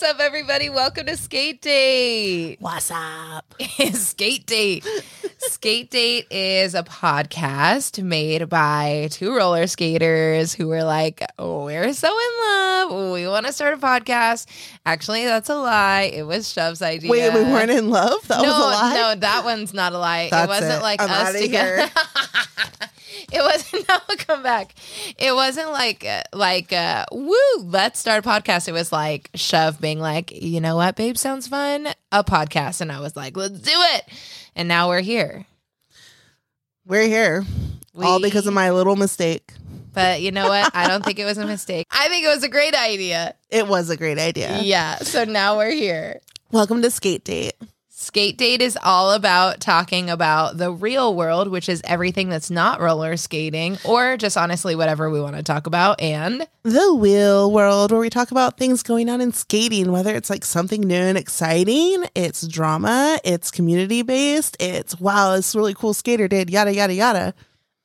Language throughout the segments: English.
What's up, everybody? Welcome to Skate Date. What's up? Skate Date. Skate Date is a podcast made by two roller skaters who were like, oh, we're so in love. We want to start a podcast. Actually, that's a lie. It was Shove's idea. Wait, we weren't in love? That no, was a lie? no, that one's not a lie. That's it wasn't it. like I'm us together. it wasn't. No, come back. It wasn't like uh, like uh, woo. Let's start a podcast. It was like Shove being like, you know what, babe, sounds fun. A podcast, and I was like, let's do it. And now we're here. We're here. All because of my little mistake. But you know what? I don't think it was a mistake. I think it was a great idea. It was a great idea. Yeah. So now we're here. Welcome to Skate Date. Skate Date is all about talking about the real world, which is everything that's not roller skating or just honestly whatever we want to talk about. And The real world where we talk about things going on in skating, whether it's like something new and exciting, it's drama, it's community based, it's wow, this really cool skater did yada yada yada.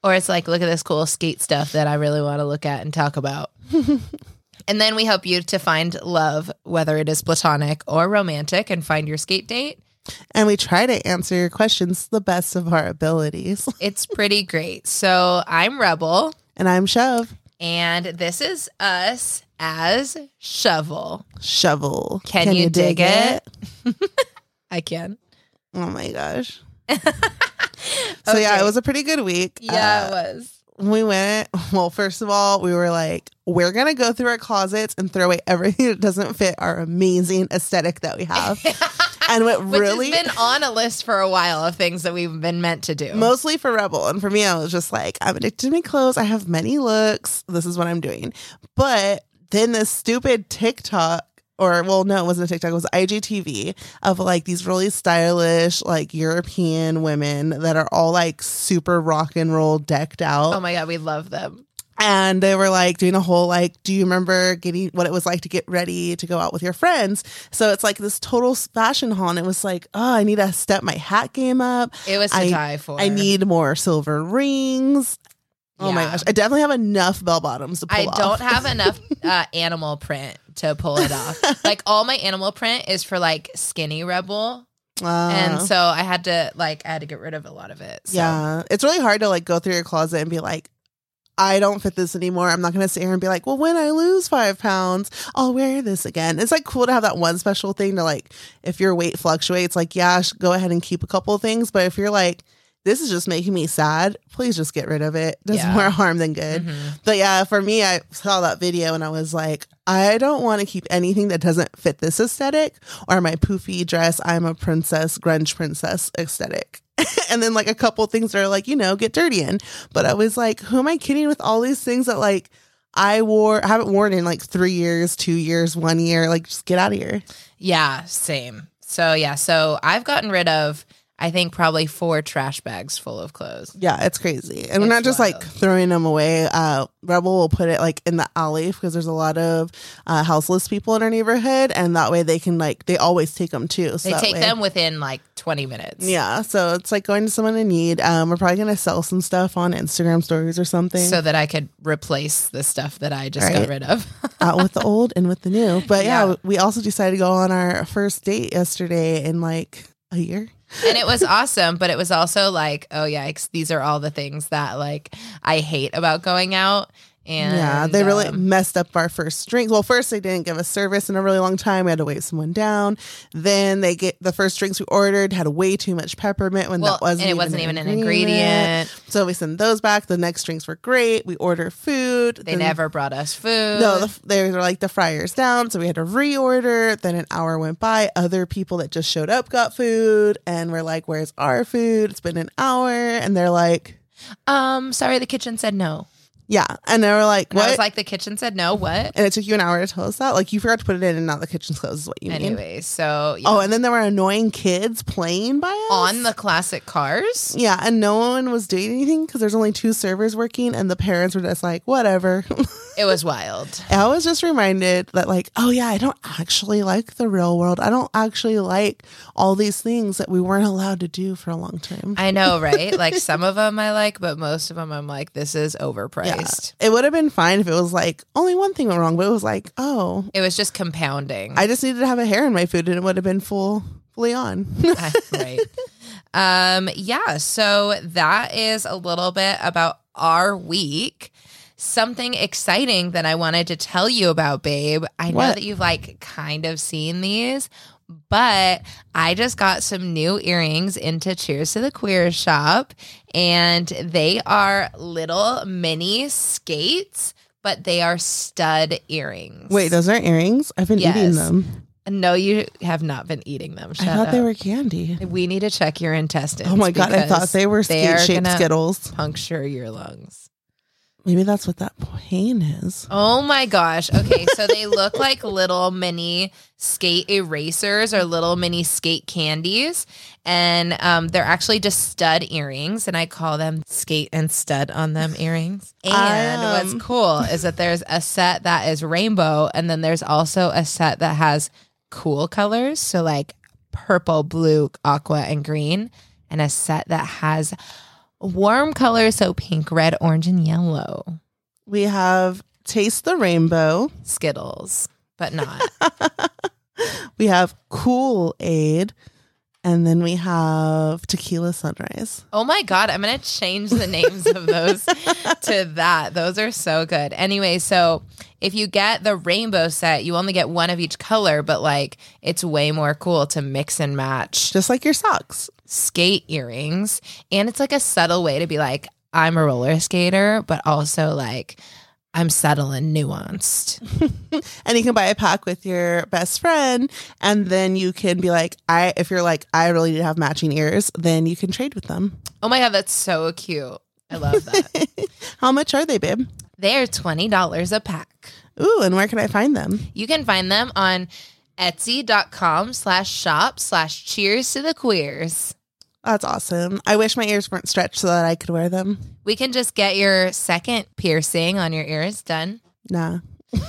or it's like, look at this cool skate stuff that I really want to look at and talk about. and then we help you to find love, whether it is platonic or romantic, and find your skate date. And we try to answer your questions to the best of our abilities. It's pretty great. So I'm Rebel, And I'm Shove. and this is us as Shovel. Shovel. Can you dig it? I can. Oh my gosh. so yeah, it was a pretty good week. Yeah, Uh, it was. we went well first of all we were like we're gonna go through our closets and throw away everything that doesn't fit our amazing aesthetic that we have and what Which really has been on a list for a while of things that we've been meant to do. mostly for rebel. And for me i was just like i'm addicted to my clothes. I have many looks. This is what i'm doing. But then this stupid tiktok or well no it wasn't a tiktok. It was igtv of like these really stylish like european women that are all like super rock and roll decked out. Oh my god, we love them. And they were like doing a whole like do you remember getting what it was like to get ready to go out with your friends so it's like this total fashion haul and it was like oh i need to step my hat game up It was to I- die for. i need more silver rings oh my gosh i definitely have enough bell bottoms to pull I off. don't have enough uh, animal print to pull it off. like all my animal print is for like skinny rebel, Uh, and so I had to like I had to get rid of a lot of it. So. yeah it's really hard to like go through your closet and be like I don't fit this anymore. I'm not going to sit here and be like, well, when I lose five pounds, I'll wear this again. It's like cool to have that one special thing to like, if your weight fluctuates, like, yeah, go ahead and keep a couple of things. But if you're like, this is just making me sad, please just get rid of it. Does Yeah. more harm than good. Mhm. But yeah, for me, I saw that video and I was like, I don't want to keep anything that doesn't fit this aesthetic or my poofy dress. I'm a princess, grunge princess aesthetic. and then like a couple things that are like, you know, get dirty in. But I was like, who am I kidding with all these things that like I wore, I haven't worn in like three years, two years, one year. Like, just get out of here. Yeah, same. So yeah, so I've gotten rid of I think probably four trash bags full of clothes. Yeah, it's crazy. And we're not just like wild. throwing them away. Uh, Rebel will put it like in the alley because there's a lot of uh, houseless people in our neighborhood. And that way they can like, they always take them too. So They that take way- them within like 20 minutes. Yeah. So it's like going to someone in need. Um, we're probably going to sell some stuff on Instagram stories or something. So that I could replace the stuff that I just Right. got rid of. out with the old and with the new. But yeah, Yeah. we also decided to go on our first date yesterday in like a year. And it was awesome, but it was also like, oh yikes, these are all the things that like I hate about going out. And yeah, they really um, messed up our first drinks. Well, first they didn't give us service in a really long time. We had to wait someone down. Then they get the first drinks we ordered had way too much peppermint when well, that wasn't and it even wasn't even an ingredient. So we send those back. The next drinks were great. We order food. They Then- never brought us food. No, the, they were like the fryers down, so we had to reorder. Then an hour went by. Other people that just showed up got food, and we're like, "Where's our food? It's been an hour." And they're like, um, sorry, the kitchen said no. "Yeah," and they were like, And I was like, the kitchen said no. What? and it took you an hour to tell us that. Like you forgot to put it in, and now the kitchen's closed. Is what you mean? Anyway, so yeah. Oh, and then there were annoying kids playing by us on the classic cars. Yeah, and no one was doing anything because there's only two servers working, and the parents were just like, "Whatever." It was wild. I was just reminded that, like, oh yeah, I don't actually like the real world. I don't actually like all these things that we weren't allowed to do for a long time. I know, right? Like some of them I like, but most of them I'm like, this is overpriced. It would have been fine if it was like only one thing went wrong, but it was like, oh, It was just compounding. I just needed to have a hair in my food and it would have been full fully on. right. Um, yeah, so that is a little bit about our week. Something exciting that I wanted to tell you about, babe. I know that you've like kind of seen these, but I just got some new earrings into Cheers to the Queer shop, and they are little mini skates, but they are stud earrings. Wait, those aren't earrings? I've been eating them. no, you have not been eating them. Shut I thought they were candy. We need to check your intestines. Oh my god, I thought they were skate shaped Skittles. puncture your lungs. Maybe that's what that pain is. Oh my gosh. Okay, so they look like little mini skate erasers or little mini skate candies. And um, they're actually just stud earrings. And I call them skate and stud on them earrings. And Um. what's cool is that there's a set that is rainbow. And then there's also a set that has cool colors. So like purple, blue, aqua, and green. And a set that has warm colors. So pink, red, orange, and yellow. We have Taste the Rainbow. Skittles, but not. We have Cool Aid. And then we have Tequila Sunrise. oh my God, I'm going to change the names of those to that. Those are so good. Anyway, so if you get the rainbow set, you only get one of each color, but like it's way more cool to mix and match Just like your socks. skate earrings. And it's like a subtle way to be like, I'm a roller skater, but also like I'm subtle and nuanced. and you can buy a pack with your best friend and then you can be like i if you're like i really need to have matching ears then you can trade with them Oh my God, that's so cute. I love that. how much are they babe They're $20 a pack. ooh and where can i find them You can find them on etsy.com slash shop slash cheers to the queers. That's awesome. I wish my ears weren't stretched so that i could wear them. We can just get your second piercing on your ears. Done. nah.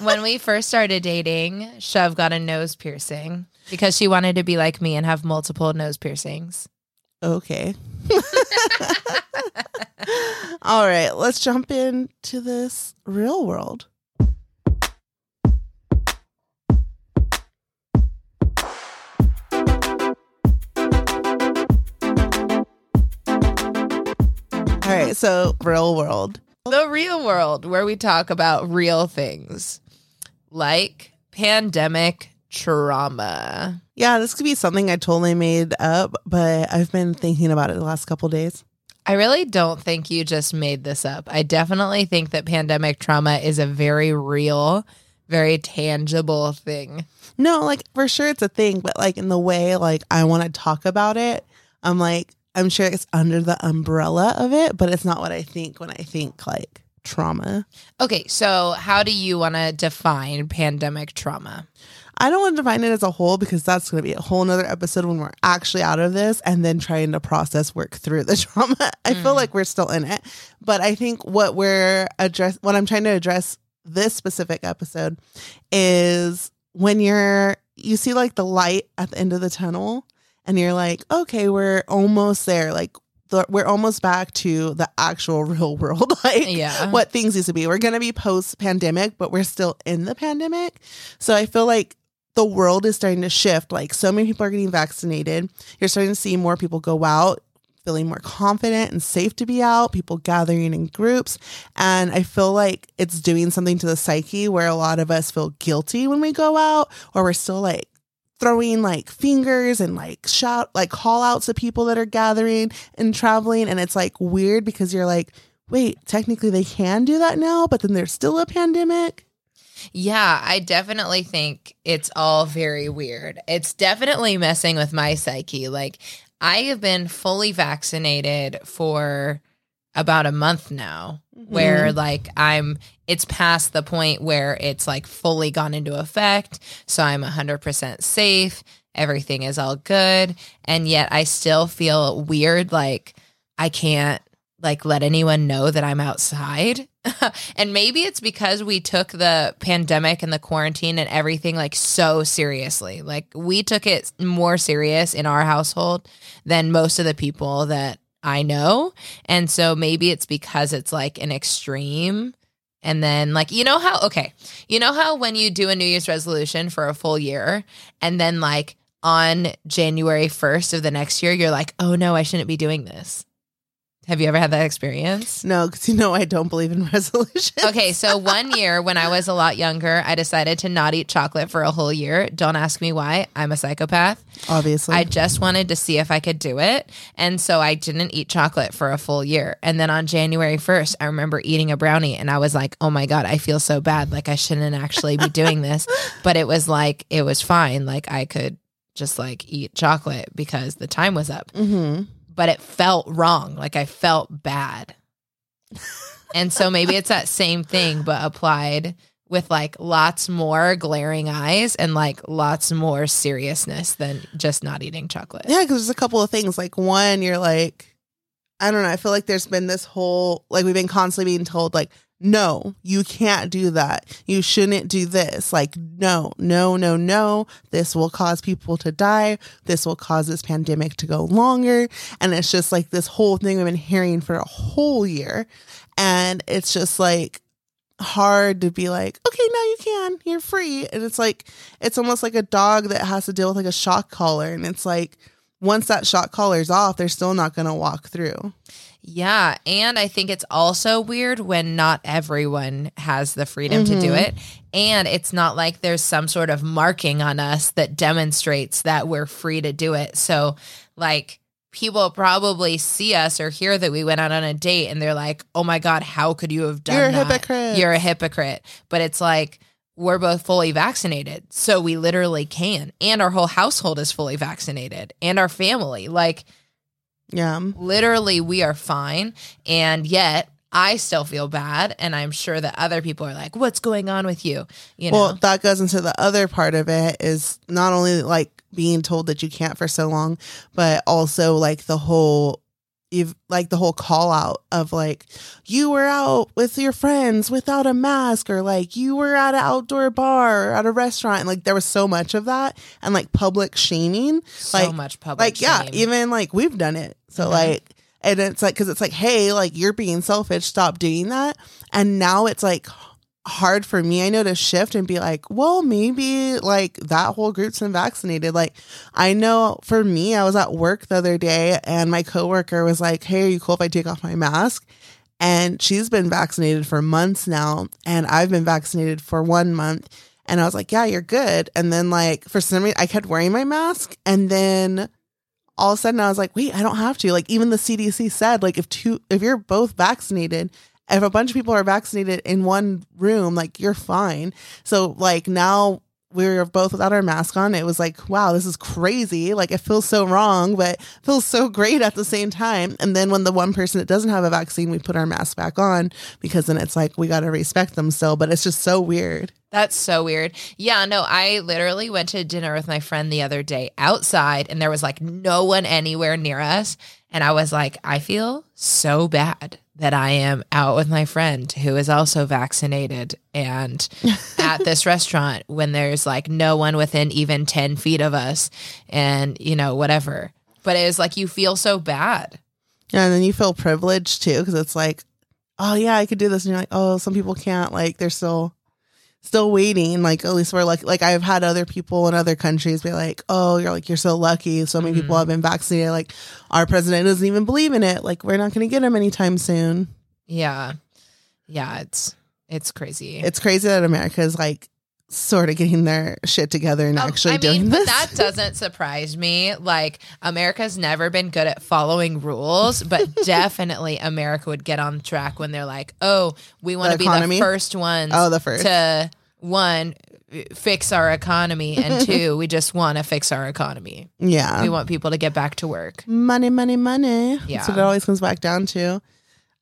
When we first started dating, Shove got a nose piercing because she wanted to be like me and have multiple nose piercings. okay. All right let's jump into this real world all right so real world The real world, where we talk about real things like pandemic trauma. Yeah, this could be something I totally made up, but I've been thinking about it the last couple days. I really don't think you just made this up. I definitely think that pandemic trauma is a very real, very tangible thing. No, like for sure it's a thing, but like in the way like I want to talk about it, I'm like I'm sure it's under the umbrella of it, but it's not what I think when I think like trauma. Okay, so how do you want to define pandemic trauma? I don't want to define it as a whole because that's going to be a whole nother episode when we're actually out of this and then trying to process work through the trauma. I feel mm. like we're still in it, but I think what we're address what I'm trying to address this specific episode is when you're you see like the light at the end of the tunnel and you're like, okay, we're almost there. Like the, we're almost back to the actual real world. like Yeah. what things used to be. We're going to be post pandemic, but we're still in the pandemic. So I feel like the world is starting to shift. Like so many people are getting vaccinated. You're starting to see more people go out feeling more confident and safe to be out, people gathering in groups. And I feel like it's doing something to the psyche where a lot of us feel guilty when we go out, or we're still like throwing like fingers and like shout, like call outs to people that are gathering and traveling. And it's like weird because you're like, wait, technically they can do that now, but then there's still a pandemic. Yeah, I definitely think it's all very weird. It's definitely messing with my psyche. Like, I have been fully vaccinated for about a month now, mm-hmm. where like I'm, it's past the point where it's like fully gone into effect. So I'm 100% safe. Everything is all good. And yet I still feel weird. Like, I can't like let anyone know that I'm outside. and maybe it's because we took the pandemic and the quarantine and everything like so seriously. Like we took it more serious in our household than most of the people that I know. And so maybe it's because it's like an extreme. And then, like, you know how, okay, you know how when you do a New Year's resolution for a full year and then, like, on January 1st of the next year, you're like, oh no, I shouldn't be doing this. Have you ever had that experience? No, because you know I don't believe in resolutions. Okay, so one year when I was a lot younger, I decided to not eat chocolate for a whole year. Don't ask me why. I'm a psychopath. Obviously. I just wanted to see if I could do it. And so I didn't eat chocolate for a full year. And then on January 1st, I remember eating a brownie and I was like, oh my God, I feel so bad. Like I shouldn't actually be doing this. But it was like, it was fine. Like I could just like eat chocolate because the time was up. hmm But it felt wrong. Like I felt bad. and so maybe it's that same thing, but applied with like lots more glaring eyes and like lots more seriousness than just not eating chocolate. Yeah, because there's a couple of things. Like one, you're like, I don't know. I feel like there's been this whole like we've been constantly being told like, no, you can't do that. You shouldn't do this. Like, no, no, no, no. This will cause people to die. This will cause this pandemic to go longer. And it's just like this whole thing we've been hearing for a whole year. And it's just like hard to be like, okay, now you can. You're free. And it's like, it's almost like a dog that has to deal with like a shock collar. And it's like, once that shock collar's off, they're still not going to walk through. Yeah. And I think it's also weird when not everyone has the freedom to do Mhm. it. And it's not like there's some sort of marking on us that demonstrates that we're free to do it. So, like, people probably see us or hear that we went out on a date and they're like, oh my God, how could you have done You're a that? hypocrite. You're a hypocrite. But it's like, we're both fully vaccinated. So we literally can. And our whole household is fully vaccinated and our family. Like, Yeah. literally we are fine. And yet i still feel bad and i'm sure that other people are like what's going on with you? You know? Well, that goes into the other part of it is not only like being told that you can't for so long, but also like the whole you've like the whole call out of like you were out with your friends without a mask or like you were at an outdoor bar or at a restaurant and like there was so much of that and like public shaming. So like- much public like yeah even like we've done it. So Mhm. like and it's like because it's like hey like you're being selfish. Stop doing that. And now it's like hard for me i know to shift and be like well maybe like that whole group's been vaccinated like i know for me i was at work the other day and my coworker was like hey are you cool if i take off my mask? And she's been vaccinated for months now and i've been vaccinated for one month. And i was like yeah you're good. And then like for some reason i kept wearing my mask and then all of a sudden I was like, wait, I don't have to. Like even the CDC said, like if two if you're both vaccinated, if a bunch of people are vaccinated in one room, like you're fine. So like now we were both without our mask on. It was like, wow, this is crazy. Like it feels so wrong, but feels so great at the same time. And then when the one person that doesn't have a vaccine, we put our mask back on because then it's like we gotta respect them still. But it's just so weird. that's so weird yeah no i literally went to dinner with my friend the other day outside and there was like no one anywhere near us and i was like i feel so bad that i am out with my friend who is also vaccinated. And at this restaurant when there's like no one within even 10 feet of us and you know whatever. But it was like you feel so bad. Yeah, and then you feel privileged too because it's like, oh yeah, I could do this, and you're like, oh, some people can't. Like they're still still waiting. Like at least we're like like I've had other people in other countries be like, oh, you're like you're so lucky. So many people Mhm. have been vaccinated. Like our president doesn't even believe in it. Like we're not going to get him anytime soon. yeah yeah it's it's crazy It's crazy that America is like sort of getting their shit together and Um, actually I doing mean, this. but that doesn't surprise me. Like America's never been good at following rules, but definitely America would get on track when they're like, "Oh, we want to be the first ones oh, the first. to one fix our economy, and two, we just want to fix our economy. yeah. We want people to get back to work." money, money, money. Yeah. That's what it always comes back down to.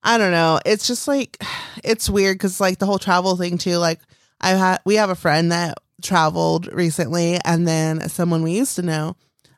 I don't know. It's just like it's weird because like the whole travel thing too. Like I had we have a friend that traveled recently, and then someone we used to know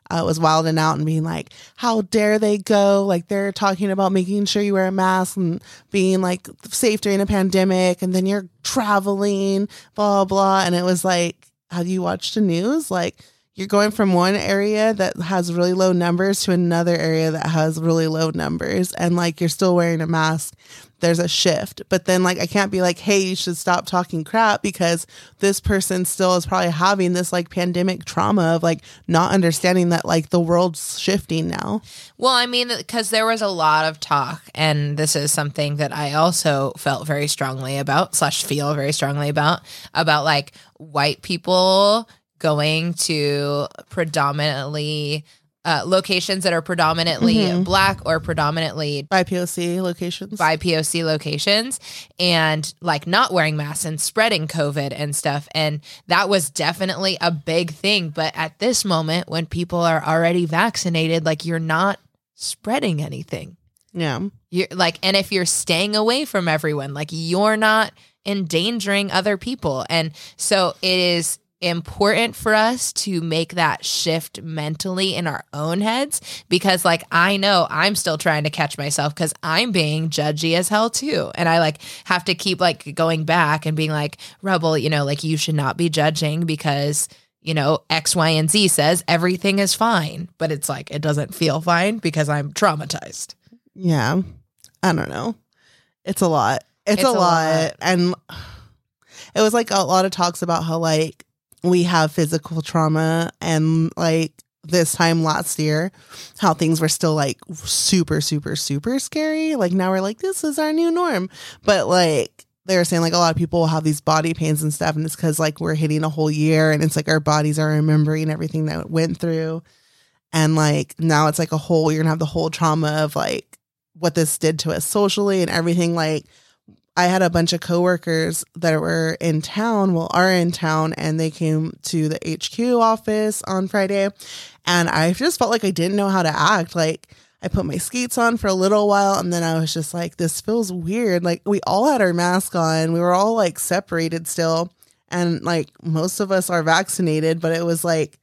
uh, was wilding out and being like, "How dare they go? Like they're talking about making sure you wear a mask and being like safe during a pandemic, and then you're traveling, blah blah." And it was like, have you watched the news? Like you're going from one area that has really low numbers to another area that has really low numbers and like you're still wearing a mask there's a shift. But then like i can't be like hey you should stop talking crap because this person still is probably having this like pandemic trauma of like not understanding that like the world's shifting now. Well, I mean, because there was a lot of talk, and this is something that I also felt very strongly about, slash, feel very strongly about, about like white people going to predominantly uh, locations that are predominantly Mhm. black or predominantly by poc locations by POC locations and like not wearing masks and spreading COVID and stuff. And that was definitely a big thing. But at this moment, when people are already vaccinated, like you're not spreading anything. yeah You're like, and if you're staying away from everyone, like you're not endangering other people. And so it is important for us to make that shift mentally in our own heads because like I know I'm still trying to catch myself cuz I'm being judgy as hell too and I like have to keep like going back and being like rebel you know like you should not be judging because you know x y and z says everything is fine but it's like it doesn't feel fine because I'm traumatized Yeah. I don't know. It's a lot. It's, It's a, a lot. lot. And it was like a lot of talks about how like we have physical trauma and like this time last year, how things were still like super, super, super scary. Like now we're like, this is our new norm. But like they were saying like a lot of people will have these body pains and stuff, and it's because like we're hitting a whole year and it's like our bodies are remembering everything that went through. And like now it's like a whole you're gonna have the whole trauma of like what this did to us socially and everything. Like I had a bunch of coworkers that were in town, well, are in town, and they came to the HQ office on Friday. And I just felt like I didn't know how to act. Like I put my skates on for a little while and then I was just like, this feels weird. Like we all had our mask on. We were all like separated still. And like most of us are vaccinated, but it was like,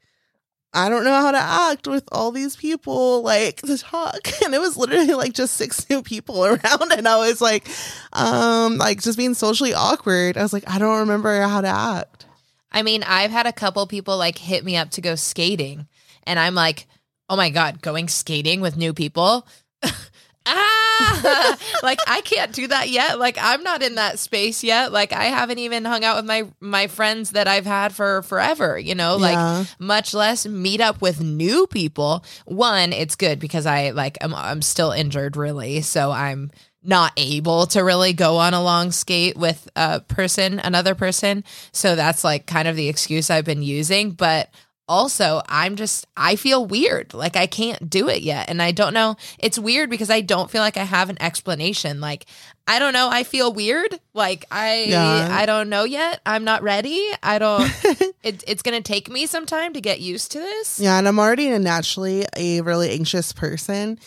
I don't know how to act with all these people like to talk. And it was literally like just six new people around. And I was like, um, like just being socially awkward. I was like, I don't remember how to act. I mean, I've had a couple people like hit me up to go skating, and I'm like, oh my God, going skating with new people? ah, like I can't do that yet. Like I'm not in that space yet. Like I haven't even hung out with my my friends that I've had for forever, you know, like Yeah. much less meet up with new people. One, it's good because I like I'm I'm still injured really, so I'm not able to really go on a long skate with a person, another person. So that's like kind of the excuse I've been using, but also I'm just I feel weird. Like I can't do it yet and I don't know. It's weird because I don't feel like I have an explanation. Like I don't know, I feel weird. Like I Yeah. I don't know yet. I'm not ready. I don't it, it's going to take me some time to get used to this. Yeah, and I'm already a naturally a really anxious person.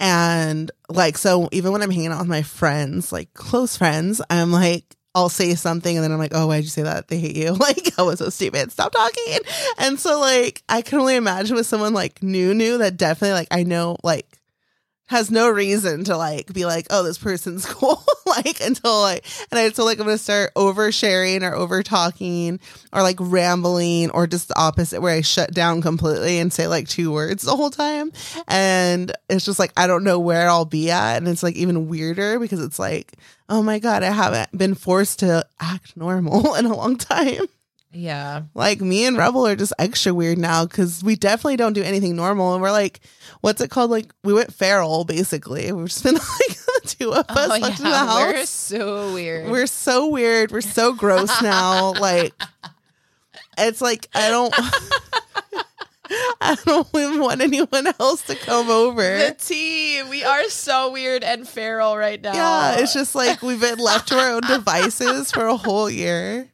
And like, so even when I'm hanging out with my friends, like close friends, I'm like, I'll say something and then I'm like, oh, why'd you say that? They hate you. Like, I was so stupid. Stop talking. And so, like, I can only imagine with someone like new, new that definitely, like, I know, like, has no reason to like be like, oh, this person's cool. like until like, and I feel like I'm gonna start oversharing or over talking or like rambling or just the opposite where I shut down completely and say like two words the whole time. And it's just like, I don't know where I'll be at. And it's like even weirder because it's like, oh my God, I haven't been forced to act normal in a long time. Yeah. Like me and Rebel are just extra weird now because we definitely don't do anything normal. And we're like, what's it called? Like we went feral basically. We've just been like the two of us Oh, left in the yeah. We're so weird. We're so weird. We're so gross now. like it's like I don't I don't want anyone else to come over. the tea. We are so weird and feral right now. yeah, it's just like we've been left to our own devices for a whole year.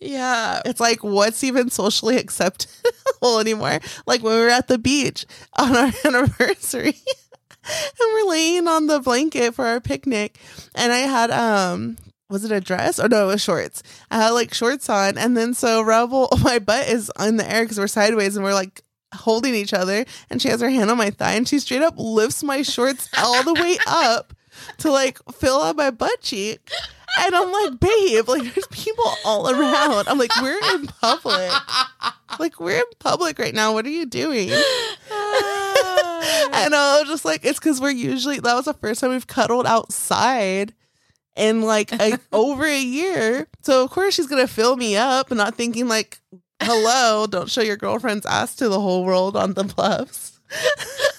yeah. It's like what's even socially acceptable anymore? Like when we were at the beach on our anniversary and we're laying on the blanket for our picnic and I had um was it a dress or no it was shorts i had like shorts on and then so rebel my butt is in the air because we're sideways and we're like holding each other and she has her hand on my thigh and she straight up lifts my shorts all the way up to like fill out my butt cheek. And I'm like, babe, like there's people all around. I'm like, we're in public. Like we're in public right now. What are you doing? and I was just like, it's because we're usually that was the first time we've cuddled outside in like a, over a year. So of course she's gonna fill me up, not thinking like, hello, don't show your girlfriend's ass to the whole world on the bluffs.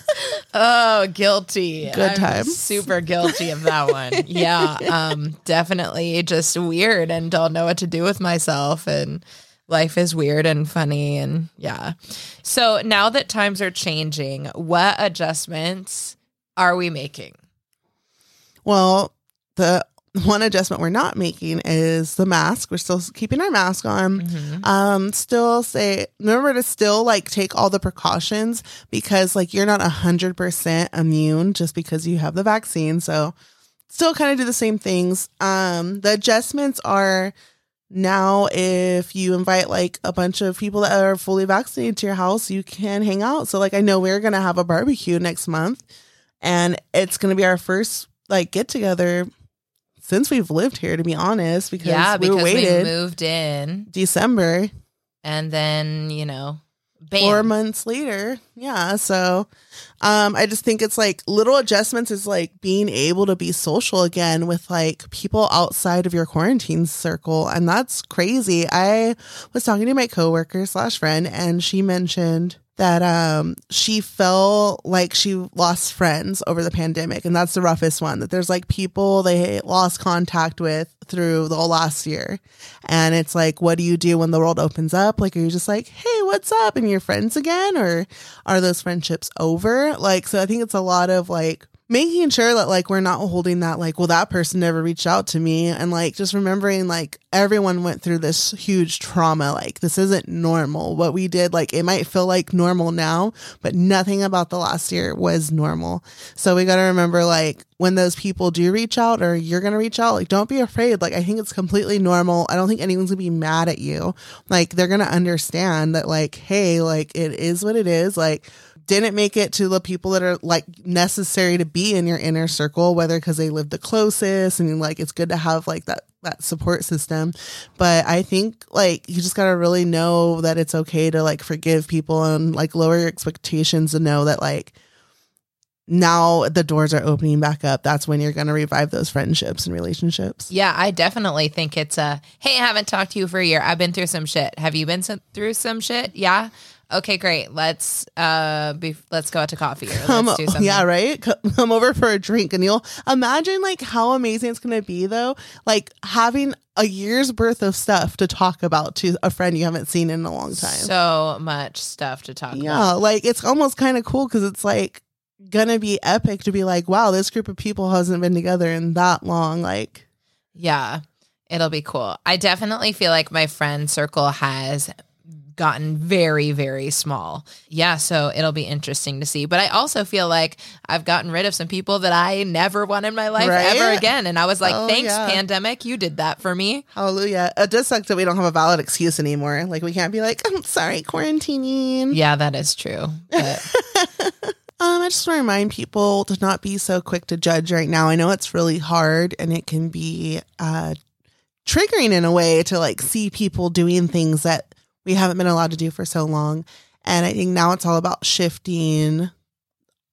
Oh, guilty. Good I'm times. Super guilty of that one. yeah. Um, definitely just weird and don't know what to do with myself and life is weird and funny and yeah. So now that times are changing, what adjustments are we making? Well, the one adjustment we're not making is the mask. We're still keeping our mask on. Mm-hmm. Um, still say remember to still like take all the precautions because like you're not a hundred percent immune just because you have the vaccine. So still kind of do the same things. Um, the adjustments are now if you invite like a bunch of people that are fully vaccinated to your house, you can hang out. So like I know we're gonna have a barbecue next month and it's gonna be our first like get together since we've lived here to be honest because yeah, we because we waited moved in December and then, you know, bam. four months later. Yeah. So um I just think it's like little adjustments is like being able to be social again with like people outside of your quarantine circle. And that's crazy. I was talking to my coworker slash friend and she mentioned that um she felt like she lost friends over the pandemic and that's the roughest one that there's like people they lost contact with through the whole last year. And it's like what do you do when the world opens up? Like are you just like hey what's up? And you're friends again? Or are those friendships over? Like so i think it's a lot of like making sure that like we're not holding that like well that person never reached out to me. And like just remembering like everyone went through this huge trauma. Like this isn't normal. What we did like it might feel like normal now but nothing about the last year was normal. So we got to remember like when those people do reach out or you're going to reach out like don't be afraid. Like i think it's completely normal. I don't think anyone's going to be mad at you. Like they're going to understand that like hey like it is what it is. Like didn't make it to the people that are like necessary to be in your inner circle, whether because they live the closest and like it's good to have like that that support system. But I think like you just gotta really know that it's okay to like forgive people and like lower your expectations and know that like now the doors are opening back up. That's when you're gonna revive those friendships and relationships. Yeah, I definitely think it's a hey, I haven't talked to you for a year. I've been through some shit. Have you been through some shit? Yeah. Okay, great. Let's uh be let's go out to coffee or Come, let's do something. yeah, right. Come over for a drink, and you'll imagine like how amazing it's gonna be, though. Like having a year's worth of stuff to talk about to a friend you haven't seen in a long time. So much stuff to talk about. yeah, like it's almost kind of cool because it's like gonna be epic to be like, wow, this group of people hasn't been together in that long. Like, Yeah. It'll be cool. I definitely feel like my friend circle has gotten very very small. Yeah, so it'll be interesting to see. But I also feel like I've gotten rid of some people that I never want in my life Right? ever again and I was like, Oh, "Thanks yeah. pandemic, you did that for me." hallelujah. It does suck that we don't have a valid excuse anymore. Like, we can't be like, I'm sorry, quarantining. Yeah, that is true. But Um, I just want to remind people to not be so quick to judge right now. I know it's really hard and it can be uh, triggering in a way to like see people doing things that we haven't been allowed to do for so long. And I think now it's all about shifting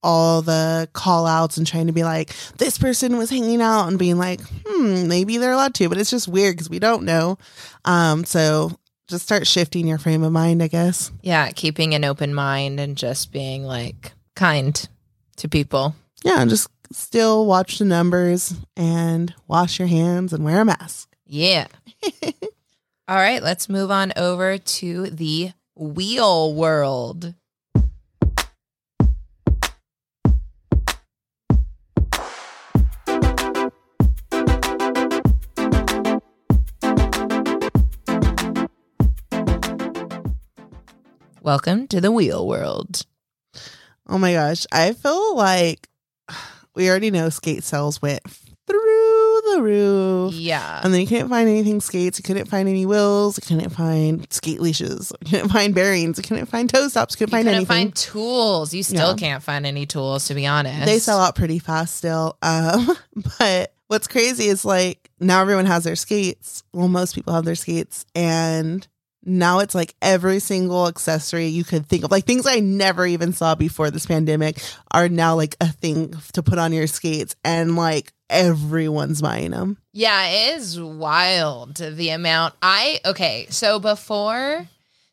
all the call outs and trying to be like, this person was hanging out and being like, hmm, maybe they're allowed to, but it's just weird because we don't know. Um, so just start shifting your frame of mind, I guess. yeah, keeping an open mind and just being like kind to people. yeah, just still watch the numbers and wash your hands and wear a mask. Yeah. All right, let's move on over to the wheel world. Welcome to the wheel world. Oh my gosh, I feel like we already know skate sales went through the roof. Yeah. And then you couldn't find anything skates. You couldn't find any wheels. You couldn't find skate leashes. You couldn't find bearings. You couldn't find toe stops. You couldn't find. You find couldn't anything. find tools. You still Yeah. can't find any tools, to be honest. they sell out pretty fast still. Um, but what's crazy is like now everyone has their skates. Well, most people have their skates, and now it's like every single accessory you could think of, like things I never even saw before this pandemic, are now like a thing to put on your skates, and like everyone's buying them. Yeah, it is wild the amount. I okay, so before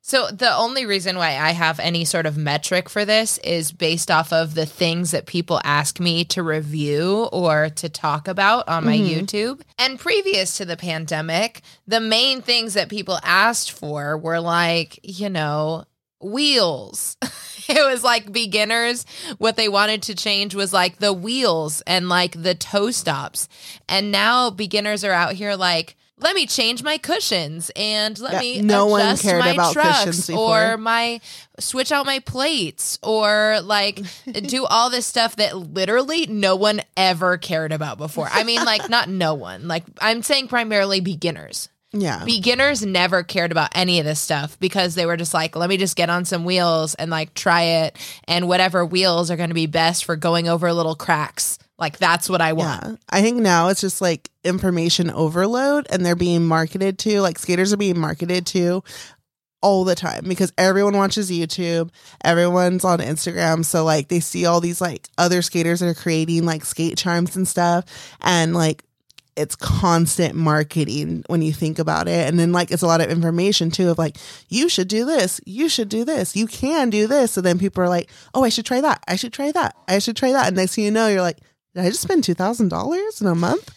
so the only reason why I have any sort of metric for this is based off of the things that people ask me to review or to talk about on my Mhm. YouTube. And previous to the pandemic, the main things that people asked for were like, you know, wheels. it was like beginners what they wanted to change was like the wheels and like the toe stops. And now beginners are out here like let me change my cushions and let Yeah, me no adjust my trucks or my switch out my plates or like do all this stuff that literally no one ever cared about before. I mean like not no one. Like I'm saying primarily beginners. Yeah. Beginners never cared about any of this stuff because they were just like, let me just get on some wheels and like try it. And whatever wheels are going to be best for going over little cracks. Like, that's what I want. Yeah. I think now it's just like information overload and they're being marketed to, like skaters are being marketed to all the time because everyone watches YouTube, everyone's on Instagram. So like they see all these like other skaters that are creating like skate charms and stuff. And like it's constant marketing when you think about it. And then like it's a lot of information too of like, you should do this, you should do this, you can do this. So then people are like, oh, I should try that. I should try that. I should try that. And next thing you know, you're like, did I just spend two thousand dollars in a month?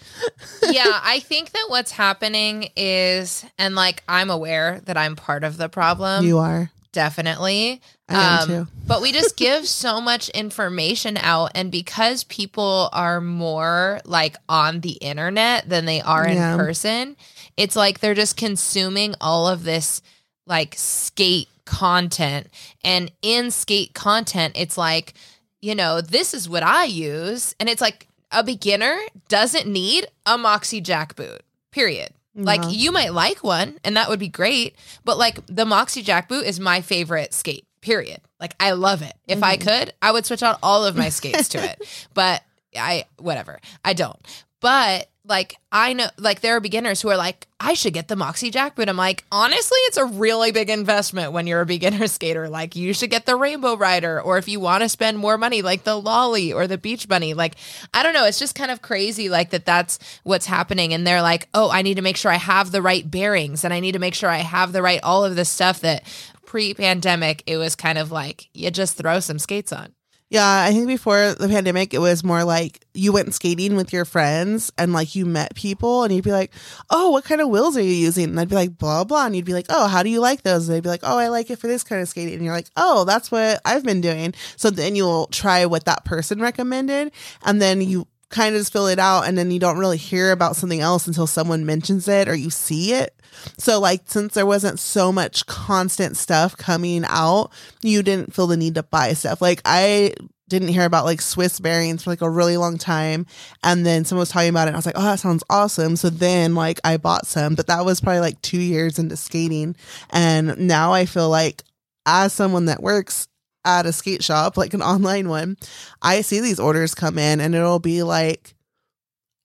yeah, I think that what's happening is, and like I'm aware that I'm part of the problem. you are. definitely. Um, I am too. but we just give so much information out, and because people are more like on the internet than they are in Yeah. person, it's like they're just consuming all of this like skate content. And in skate content, it's like, you know, this is what I use. And it's like a beginner doesn't need a Moxi Jack boot, period. Like you might like one and that would be great, but like the Moxi Jack boot is my favorite skate. Period. Like I love it. If I mm-hmm. could, I would switch out all of my skates to it. But I whatever. I don't. But like I know like there are beginners who are like I should get the Moxi Jack boot. I'm like, honestly, it's a really big investment when you're a beginner skater. Like you should get the Rainbow Rider or if you want to spend more money like the Lolly or the Beach Bunny. Like I don't know, it's just kind of crazy like that that's what's happening and they're like, "Oh, I need to make sure I have the right bearings and I need to make sure I have the right all of this stuff that pre-pandemic it was kind of like you just throw some skates on." Yeah, I think before the pandemic, it was more like you went skating with your friends and like you met people and you'd be like, oh, what kind of wheels are you using? And I'd be like, blah, blah. And you'd be like, oh, how do you like those? And they'd be like, oh, I like it for this kind of skating. And you're like, oh, that's what I've been doing. So then you'll try what that person recommended and then you kind of just fill it out and then you don't really hear about something else until someone mentions it or you see it. So like since there wasn't so much constant stuff coming out, you didn't feel the need to buy stuff. Like I didn't hear about like Swiss bearings for like a really long time. And then someone was talking about it I was like, oh, that sounds awesome. So then like I bought some, but that was probably like two years into skating. And now I feel like as someone that works at a skate shop, like an online one, I see these orders come in and it'll be like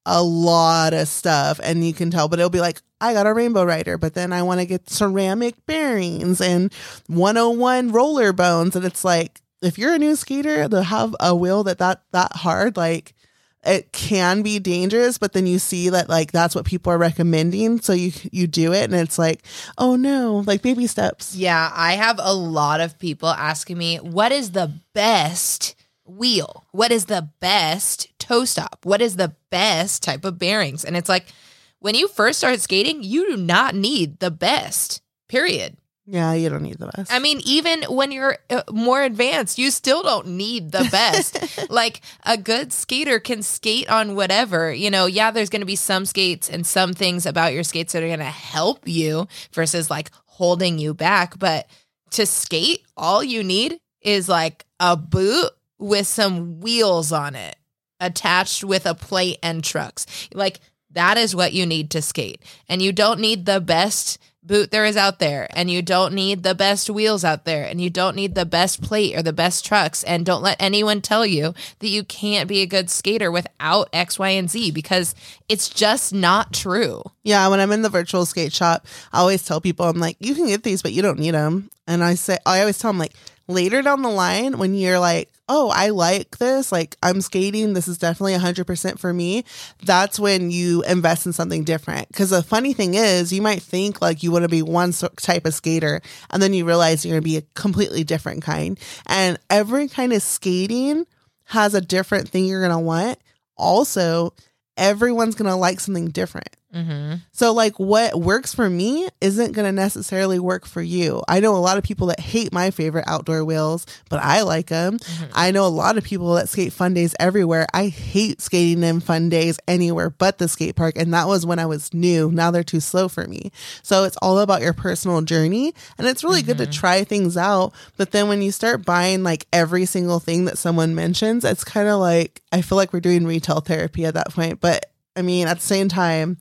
a lot of stuff and you can tell, but it'll be like, I got a rainbow rider, but then I want to get ceramic bearings and 101 roller bones. And it's like, if you're a new skater to have a wheel that that that hard, like it can be dangerous, but then you see that like that's what people are recommending, so you you do it, and it's like, oh no, like baby steps. Yeah, I have a lot of people asking me, what is the best wheel? What is the best toe stop? What is the best type of bearings? And it's like, when you first start skating, you do not need the best, period. Yeah, you don't need the best. I mean, even when you're uh, more advanced, you still don't need the best. like a good skater can skate on whatever. You know, yeah, there's going to be some skates and some things about your skates that are going to help you versus like holding you back. But to skate, all you need is like a boot with some wheels on it attached with a plate and trucks. Like, That is what you need to skate. And you don't need the best boot there is out there. And you don't need the best wheels out there. And you don't need the best plate or the best trucks. And don't let anyone tell you that you can't be a good skater without X, Y, and Z because it's just not true. Yeah, when I'm in the virtual skate shop, I always tell people, I'm like, you can get these, but you don't need them. And I say, I always tell them, like, later down the line, when you're like, oh, I like this, like, I'm skating, this is definitely 100% for me, that's when you invest in something different. Because the funny thing is, you might think like you want to be one type of skater, and then you realize you're going to be a completely different kind. And every kind of skating has a different thing you're going to want. Also, everyone's going to like something different. Mm-hmm. So, like, what works for me isn't going to necessarily work for you. I know a lot of people that hate my favorite outdoor wheels, but I like them. I know a lot of people that skate fun days everywhere. I hate skating in fun days anywhere but the skate park. And that was when I was new. Now they're too slow for me. So, it's all about your personal journey. And it's really good to try things out. But then when you start buying like every single thing that someone mentions, it's kind of like, I feel like we're doing retail therapy at that point. But I mean, at the same time,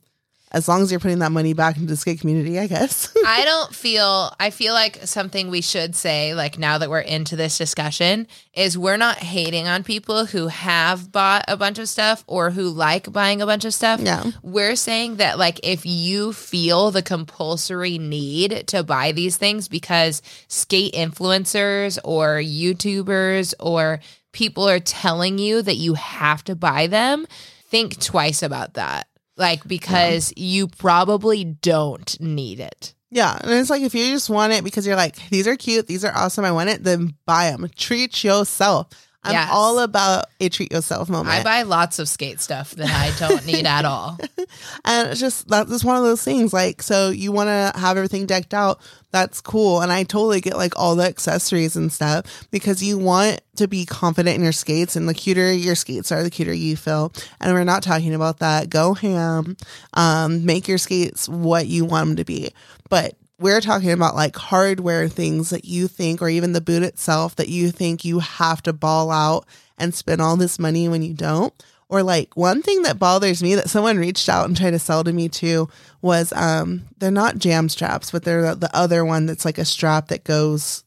as long as you're putting that money back into the skate community, I guess. I don't feel I feel like something we should say like now that we're into this discussion is we're not hating on people who have bought a bunch of stuff or who like buying a bunch of stuff. Yeah. We're saying that like if you feel the compulsory need to buy these things because skate influencers or YouTubers or people are telling you that you have to buy them, think twice about that. Like because you probably don't need it. yeah. And it's like if you just want it because you're like, these are cute, these are awesome, I want it, then buy them. Treat yourself. I'm Yes. all about a treat yourself moment. I buy lots of skate stuff that I don't need at all. and it's just that's just one of those things. Like, so you want to have everything decked out. That's cool. And I totally get like all the accessories and stuff because you want to be confident in your skates. And the cuter your skates are, the cuter you feel. And we're not talking about that. Go ham. Um, make your skates what you want them to be. But we're talking about like hardware things that you think, or even the boot itself that you think you have to ball out and spend all this money when you don't. Or like one thing that bothers me that someone reached out and tried to sell to me too was um they're not jam straps, but they're the, the other one that's like a strap that goes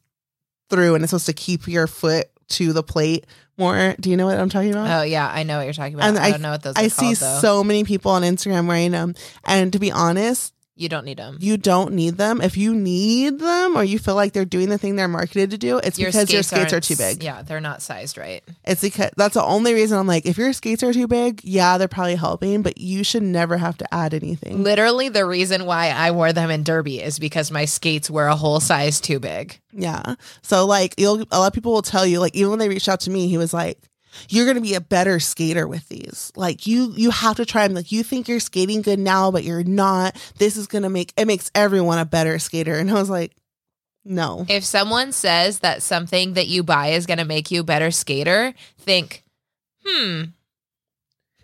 through and it's supposed to keep your foot to the plate more. Do you know what I'm talking about? Oh yeah, I know what you're talking about. And I, I- don't know what those I called see though. so many people on Instagram wearing them. And to be honest, you don't need them. you don't need them. If you need them or you feel like they're doing the thing they're marketed to do, it's because your skates are too big. Yeah, they're not sized right. It's because that's the only reason I'm like, if your skates are too big, yeah, they're probably helping, but you should never have to add anything. Literally, the reason why I wore them in Derby is because my skates were a whole size too big. Yeah. So like you'll a lot of people will tell you, like even when they reached out to me, he was like, You're gonna be a better skater with these. Like you you have to try them. Like you think you're skating good now, but you're not. This is gonna make it makes everyone a better skater. And I was like, No. If someone says that something that you buy is going to make you a better skater, think, hmm,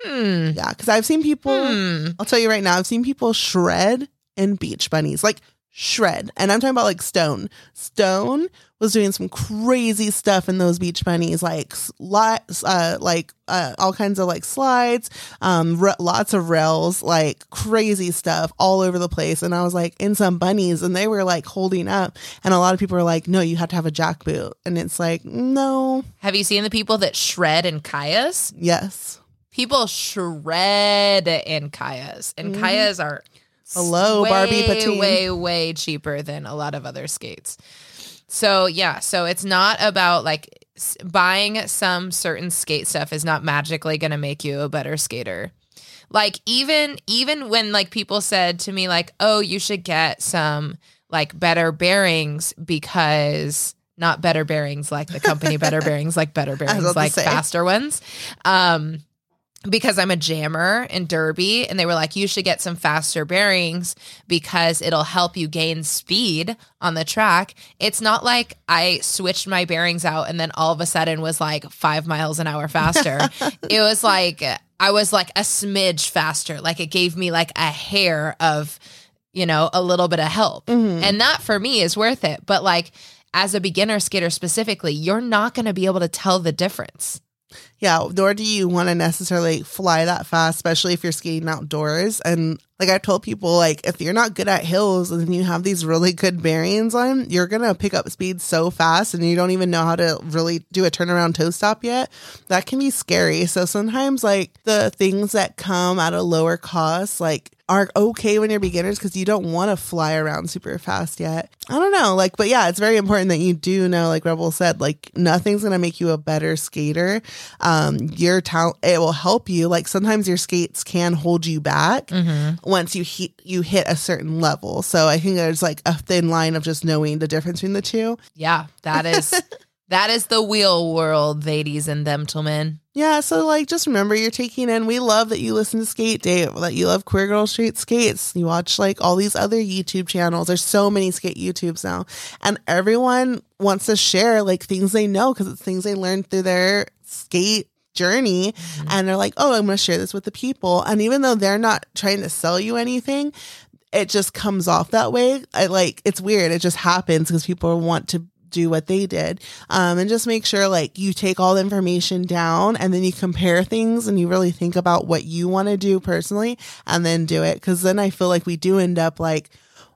hmm, Yeah, because I've seen people hmm. I'll tell you right now, I've seen people shred and beach bunnies, like shred. And I'm talking about like Stone. Stone was doing some crazy stuff in those beach bunnies, like lots, uh, like uh, all kinds of like slides, um, r- lots of rails, like crazy stuff all over the place. And I was like in some bunnies, and they were like holding up. And a lot of people were like, "No, you have to have a jack boot." And it's like, no, Have you seen the people that shred in Chayas? yes, People shred in Chayas, and Mhm. Chayas are Hello, way, Barbie Patine. way, way cheaper than a lot of other skates. So yeah, so it's not about like buying some certain skate stuff is not magically going to make you a better skater. Like even even when like people said to me like, "Oh, you should get some like better bearings because not better bearings like the company better bearings like better bearings like faster ones." Um because I'm a jammer in Derby, and they were like, you should get some faster bearings because it'll help you gain speed on the track. It's not like I switched my bearings out and then all of a sudden was like five miles an hour faster. it was like I was like a smidge faster. Like it gave me like a hair of, you know, a little bit of help. Mhm. And that for me is worth it. But like, as a beginner skater specifically, you're not going to be able to tell the difference. Yeah, nor do you want to necessarily fly that fast, especially if you're skating outdoors. And like I told people, like if you're not good at hills and you have these really good bearings on, you're gonna pick up speed so fast and you don't even know how to really do a turnaround toe stop yet. That can be scary. So sometimes like the things that come at a lower cost, like are okay when you're beginners because you don't want to fly around super fast yet. I don't know, like, but yeah, it's very important that you do know, like Rebel said, like nothing's gonna make you a better skater. Um, your talent it will help you. Like sometimes your skates can hold you back once you hit you hit a certain level. So I think there's like a thin line of just knowing the difference between the two. Yeah, that is that is the wheel world, ladies and gentlemen. Yeah, so like just remember you're taking in we love that you listen to Skate Date, that you love Queer Girl Straight Skates. You watch like all these other YouTube channels. There's so many skate YouTubes now. And everyone wants to share like things they know because it's things they learned through their skate journey mm-hmm. and they're like, "Oh, I'm going to share this with the people." And even though they're not trying to sell you anything, it just comes off that way. I like it's weird. It just happens because people want to do what they did. Um, and just make sure like you take all the information down and then you compare things and you really think about what you want to do personally and then do it. Cause then I feel like we do end up like,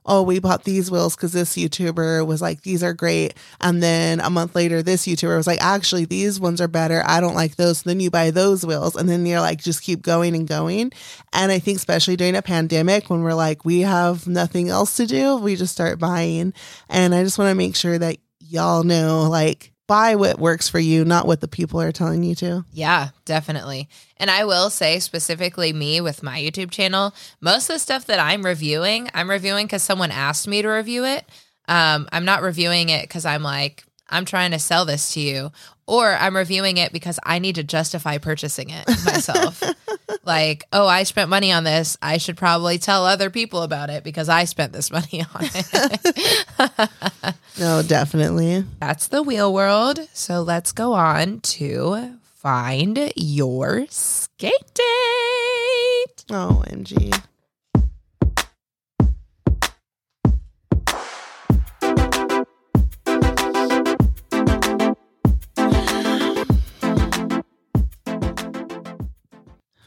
oh, we bought these wheels because this YouTuber was like, these are great. And then a month later, this YouTuber was like, actually, these ones are better. I don't like those. then you buy those wheels. And then you're like, just keep going and going. And I think, especially during a pandemic, when we're like, we have nothing else to do, we just start buying. And I just want to make sure that y'all know, like, buy what works for you, not what the people are telling you to. Yeah, definitely. And I will say specifically me with my YouTube channel, most of the stuff that I'm reviewing, I'm reviewing because someone asked me to review it. Um, I'm not reviewing it because I'm like, I'm trying to sell this to you, or I'm reviewing it because I need to justify purchasing it myself. like, oh, I spent money on this. I should probably tell other people about it because I spent this money on it. No, definitely. That's the wheel world. So let's go on to find your skate date. Oh, MG.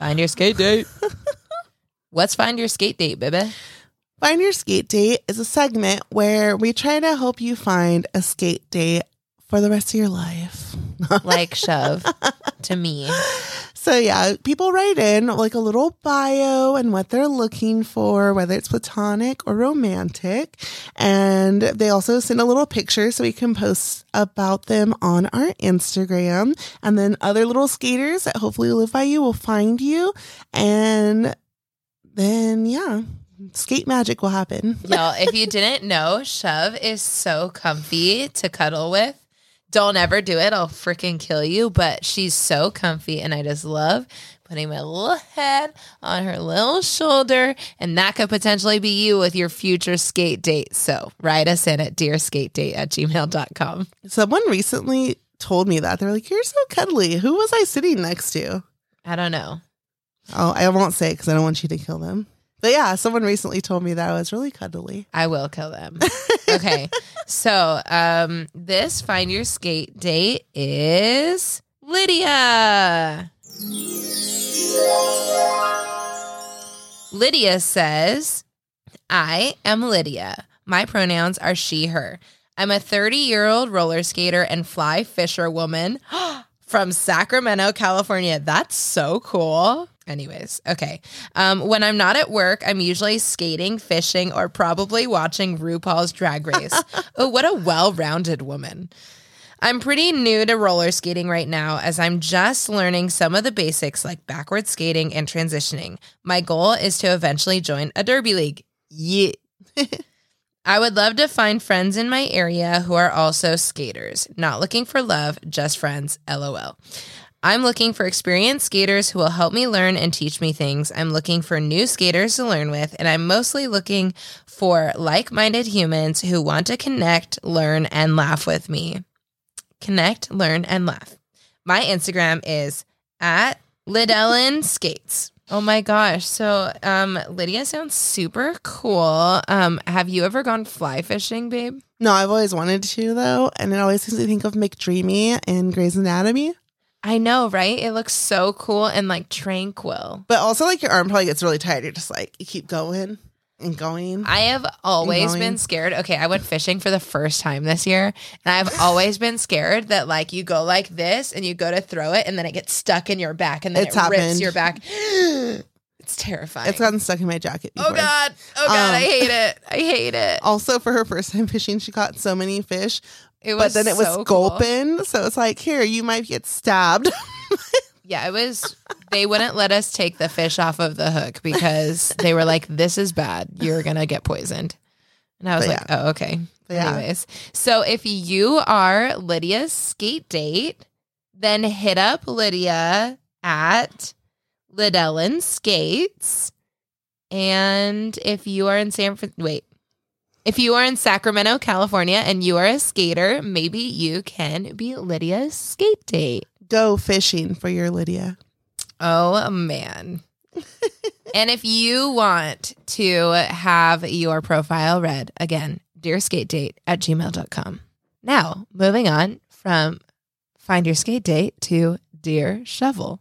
Find your skate date. What's find your skate date, baby? Find Your Skate Date is a segment where we try to help you find a skate date for the rest of your life. Like shove to me. So, yeah, people write in like a little bio and what they're looking for, whether it's platonic or romantic. And they also send a little picture so we can post about them on our Instagram. And then other little skaters that hopefully live by you will find you. And then, yeah, skate magic will happen. Y'all, if you didn't know, Shove is so comfy to cuddle with. Don't ever do it. I'll freaking kill you. But she's so comfy, and I just love putting my little head on her little shoulder. And that could potentially be you with your future skate date. So write us in at dearskatedate at gmail.com. Someone recently told me that. They're like, You're so cuddly. Who was I sitting next to? I don't know. Oh, I won't say because I don't want you to kill them. But yeah, someone recently told me that I was really cuddly. I will kill them. okay. So, um, this find your skate date is Lydia. Lydia says, I am Lydia. My pronouns are she, her. I'm a 30 year old roller skater and fly fisher woman from Sacramento, California. That's so cool. Anyways, okay. Um, when I'm not at work, I'm usually skating, fishing, or probably watching RuPaul's Drag Race. oh, what a well rounded woman. I'm pretty new to roller skating right now as I'm just learning some of the basics like backward skating and transitioning. My goal is to eventually join a derby league. Yeah. I would love to find friends in my area who are also skaters. Not looking for love, just friends. LOL. I'm looking for experienced skaters who will help me learn and teach me things. I'm looking for new skaters to learn with, and I'm mostly looking for like minded humans who want to connect, learn, and laugh with me. Connect, learn, and laugh. My Instagram is at Lydelen Skates. Oh my gosh. So um Lydia sounds super cool. Um have you ever gone fly fishing, babe? No, I've always wanted to though, and it always makes me think of McDreamy in Grey's Anatomy. I know, right? It looks so cool and like tranquil. But also, like, your arm probably gets really tired. You're just like, you keep going and going. I have always been scared. Okay, I went fishing for the first time this year, and I've always been scared that like you go like this and you go to throw it, and then it gets stuck in your back, and then It's it rips your back. it's terrifying. It's gotten stuck in my jacket. Before. oh god, oh god, Um, I hate it. I hate it. Also, for her first time fishing, she caught so many fish, It but then it was so cool. gulping. So it's like, here, you might get stabbed. Yeah, it was. They wouldn't let us take the fish off of the hook because they were like, "This is bad. You're gonna get poisoned." And I was But like, "Oh, okay." But yeah. Anyways, so if you are Lydia's skate date, then hit up Lydia at Lydelen Skates. And if you are in San Fran, wait, if you are in Sacramento, California, and you are a skater, maybe you can be Lydia's skate date. Go fishing for your Lydia. Oh man. and if you want to have your profile read again, dear skate date at gmail.com. Now, moving on from find your skate date to dear shovel.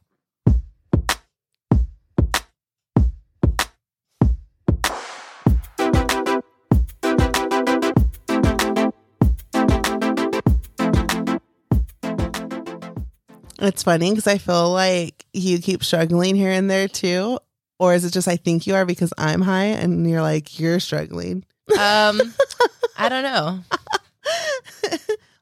It's funny because I feel like you keep struggling here and there too. Or is it just I think you are because I'm high and you're like, you're struggling? Um I don't know.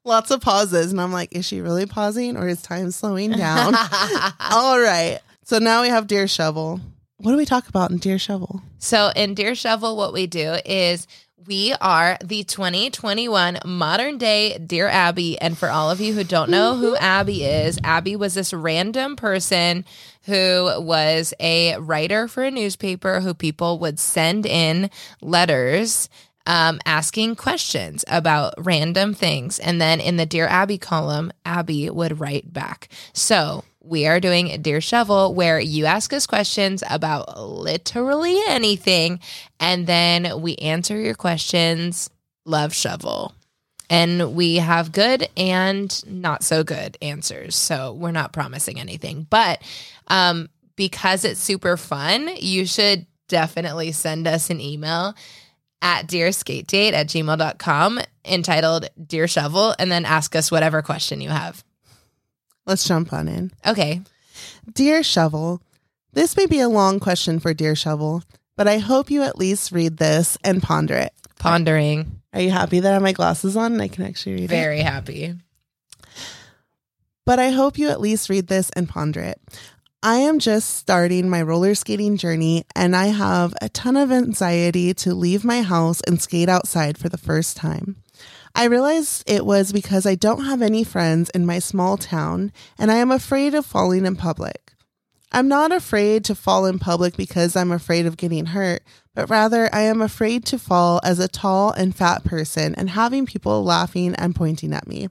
Lots of pauses. And I'm like, is she really pausing or is time slowing down? All right. So now we have Dear Shovel. What do we talk about in Dear Shovel? So in Dear Shovel, what we do is we are the 2021 modern day Dear Abby. And for all of you who don't know who Abby is, Abby was this random person who was a writer for a newspaper who people would send in letters um, asking questions about random things. And then in the Dear Abby column, Abby would write back. So we are doing Dear Shovel, where you ask us questions about literally anything, and then we answer your questions. Love Shovel. And we have good and not so good answers. So we're not promising anything. But um, because it's super fun, you should definitely send us an email at dearskatedate at gmail.com entitled Dear Shovel and then ask us whatever question you have. Let's jump on in. Okay. Dear Shovel, this may be a long question for Dear Shovel, but I hope you at least read this and ponder it. Pondering. Are you happy that I have my glasses on and I can actually read it? Very happy. But I hope you at least read this and ponder it. I am just starting my roller skating journey and I have a ton of anxiety to leave my house and skate outside for the first time. I realized it was because I don't have any friends in my small town and I am afraid of falling in public. I'm not afraid to fall in public because I'm afraid of getting hurt, but rather I am afraid to fall as a tall and fat person and having people laughing and pointing at me.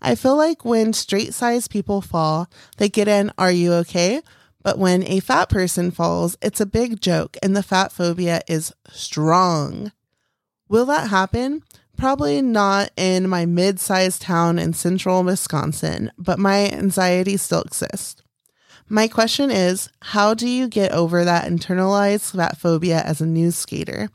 I feel like when straight sized people fall, they get an are you okay? But when a fat person falls, it's a big joke and the fat phobia is strong. Will that happen? Probably not in my mid sized town in central Wisconsin, but my anxiety still exists. My question is how do you get over that internalized fat phobia as a new skater?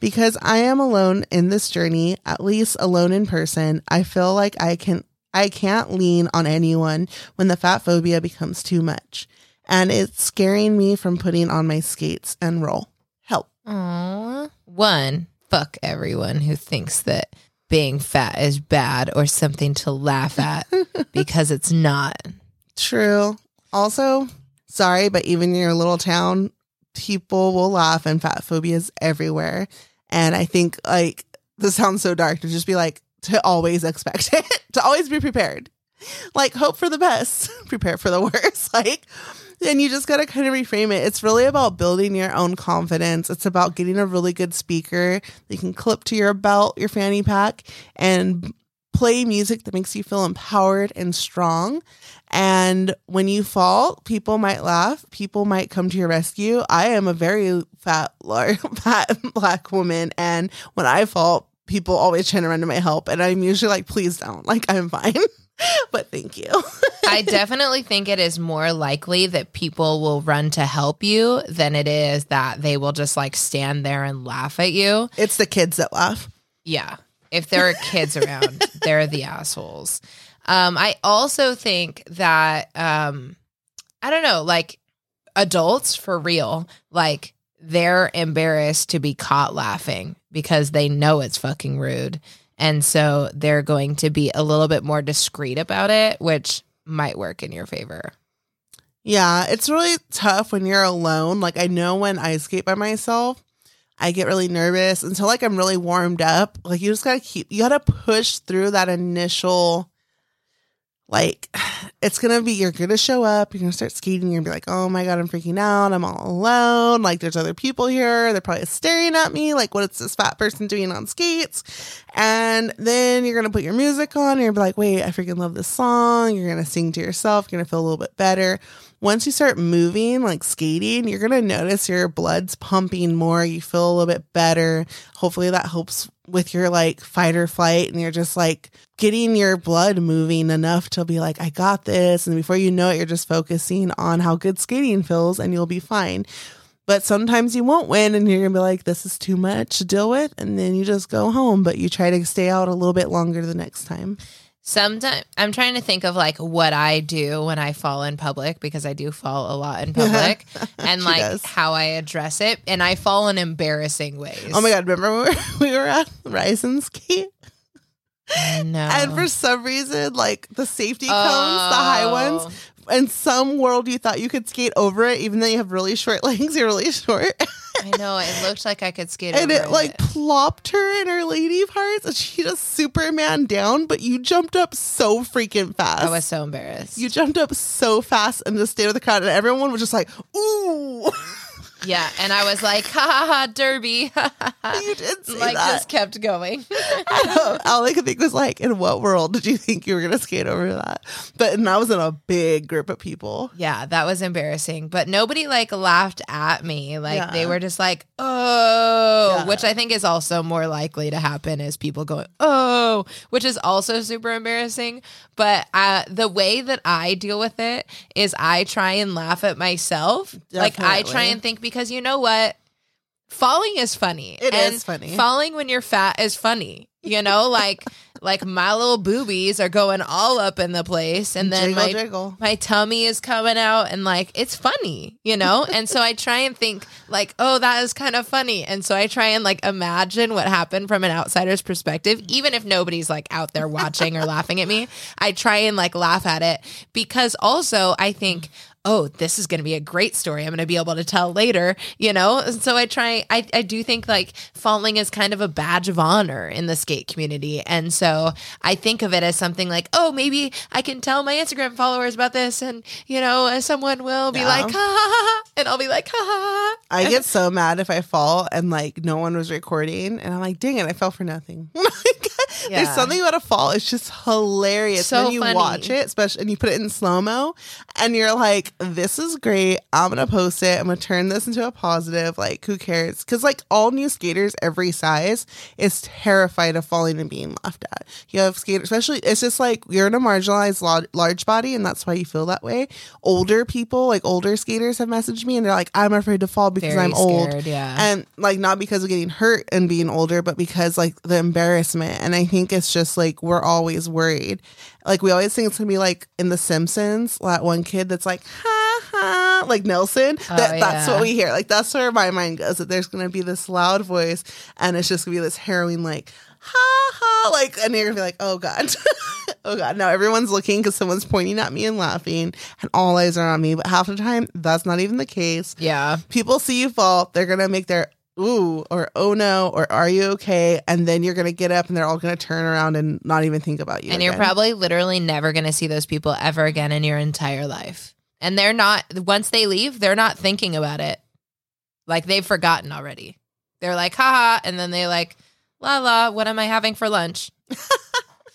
Because I am alone in this journey, at least alone in person, I feel like I can I can't lean on anyone when the fat phobia becomes too much. And it's scaring me from putting on my skates and roll. Help. Aww. One, fuck everyone who thinks that being fat is bad or something to laugh at because it's not. True. Also, sorry, but even in your little town, people will laugh and fat phobia is everywhere. And I think like this sounds so dark to just be like to always expect it, to always be prepared. Like hope for the best, prepare for the worst. Like and you just got to kind of reframe it. It's really about building your own confidence. It's about getting a really good speaker that you can clip to your belt, your fanny pack, and play music that makes you feel empowered and strong. And when you fall, people might laugh. People might come to your rescue. I am a very fat, large, fat black woman, and when I fall, people always try to run to my help, and I'm usually like, "Please don't." Like I'm fine. but thank you. I definitely think it is more likely that people will run to help you than it is that they will just like stand there and laugh at you. it's the kids that laugh. Yeah. If there are kids around, they're the assholes. Um, I also think that um, I don't know, like adults for real, like they're embarrassed to be caught laughing because they know it's fucking rude. And so they're going to be a little bit more discreet about it, which might work in your favor. Yeah, it's really tough when you're alone. Like I know when I skate by myself, I get really nervous until like I'm really warmed up. Like you just gotta keep you gotta push through that initial like it's gonna be you're gonna show up, you're gonna start skating, you're gonna be like, oh my god, I'm freaking out, I'm all alone, like there's other people here, they're probably staring at me, like what is this fat person doing on skates? And then you're gonna put your music on and you're gonna be like, wait, I freaking love this song, you're gonna sing to yourself, you're gonna feel a little bit better. Once you start moving, like skating, you're gonna notice your blood's pumping more, you feel a little bit better. Hopefully that helps with your like fight or flight and you're just like getting your blood moving enough to be like, I got this. And before you know it, you're just focusing on how good skating feels and you'll be fine. But sometimes you won't win and you're gonna be like, this is too much to deal with. And then you just go home, but you try to stay out a little bit longer the next time. Sometimes I'm trying to think of like what I do when I fall in public because I do fall a lot in public and like does. how I address it. And I fall in embarrassing ways. Oh my God, remember when we were at Rise and? No. And for some reason, like the safety cones, the high Oh. ones, in some world you thought you could skate over it, even though you have really short legs, you're really short. I know. It looked like I could skate and over it And it like plopped her in her lady parts and she just Superman down, but you jumped up so freaking fast. I was so embarrassed. you jumped up so fast and just stayed with the crowd and everyone was just like, ooh. yeah. And I was like, ha ha ha, derby. you did say like that. just kept going. All I could think was like, in what world did you think you were gonna skate over that? But and I was in a big group of people. yeah, that was embarrassing. But nobody like laughed at me. Like they were just like, oh, Yeah. which I think is also more likely to happen is people going, oh, which is also super embarrassing. But uh, the way that I deal with it is I try and laugh at myself. Like I try and think because you know what? Falling is funny. It and is funny. Falling when you're fat is funny. You know, like like my little boobies are going all up in the place, and then jiggle, my jiggle. my tummy is coming out and like it's funny, you know? And so I try and think like, oh, that is kind of funny. And so I try and like imagine what happened from an outsider's perspective, even if nobody's like out there watching or laughing at me. I try and like laugh at it because also I think Oh, this is going to be a great story. I'm going to be able to tell later, you know? And so I try, I, I do think like falling is kind of a badge of honor in the skate community. And so I think of it as something like, oh, maybe I can tell my Instagram followers about this and, you know, uh, someone will be Yeah. like, ha, ha, ha, ha, and I'll be like, ha, ha, ha. I get so mad if I fall and like no one was recording, and I'm like, dang it, I fell for nothing. Yeah. There's something about a fall. It's just hilarious So when you funny. watch it, especially and you put it in slow mo, and you're like, "This is great. I'm gonna post it. I'm gonna turn this into a positive. Like, who cares? Because like all new skaters, every size is terrified of falling and being laughed at. You have skaters, especially it's just like you're in a marginalized large body, and that's why you feel that way. Older people, like older skaters, have messaged me, and they're like, "I'm afraid to fall because Very I'm old." yeah. and like not because of getting hurt and being older but because like the embarrassment and i think it's just like we're always worried like we always think it's gonna be like in the simpsons that one kid that's like ha ha like nelson. Oh, that, that's yeah. what we hear. Like that's where my mind goes that there's gonna be this loud voice and it's just gonna be this harrowing like ha ha like and you're gonna be like oh god. Oh god. Now everyone's looking because someone's pointing at me and laughing and all eyes are on me but half the time that's not even the case. Yeah. people see you fall, they're gonna make their ooh or oh no or are you okay? And then you're gonna get up and they're all gonna turn around and not even think about you. And you're probably literally never to see those people ever again in your entire life. And they're not, once they leave, they're not thinking about it. Like they've forgotten already. They're like, haha. And then they like, la la, what am I having for lunch?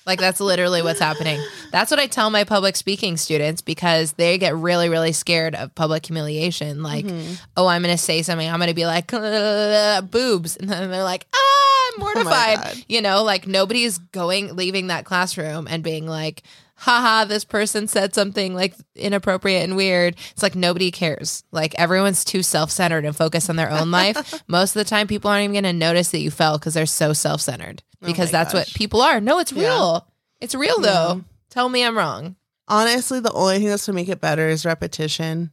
like that's literally what's happening. That's what I tell my public speaking students because they get really, really scared of public humiliation. Like, Mm-hmm. oh, I'm going to say something. I'm going to be like, "Uh, boobs. And then they're like, ah, I'm mortified. God. you know, like nobody's going, leaving that classroom and being like, haha, this person said something like inappropriate and weird. It's like nobody cares. Like everyone's too self centered and focused on their own life. Most of the time, people aren't even going to notice that you fell because they're so self centered. Oh because Oh that's what people are. No, it's Yeah. real. It's real though. Yeah. Tell me I'm wrong. Honestly, the only thing that's to make it better is repetition.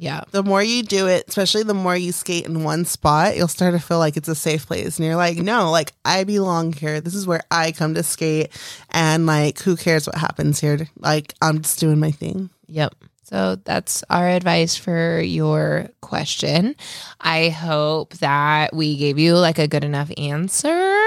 Yeah. The more you do it, especially the more you skate in one spot, you'll start to feel like it's a safe place. And you're like, no, like I belong here. This is where I come to skate. And like, who cares what happens here? Like, I'm just doing my thing. Yep. So that's our advice for your question. I hope that we gave you like a good enough answer.